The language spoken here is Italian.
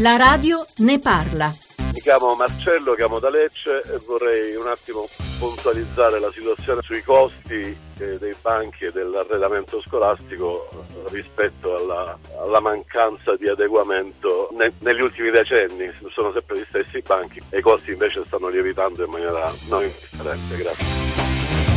La radio ne parla. Mi chiamo Marcello, chiamo da Lecce e vorrei un attimo puntualizzare la situazione sui costi eh, dei banchi e dell'arredamento scolastico eh, rispetto alla, alla mancanza di adeguamento ne, negli ultimi decenni. Sono sempre gli stessi banchi e i costi invece stanno lievitando in maniera non indifferente. Grazie.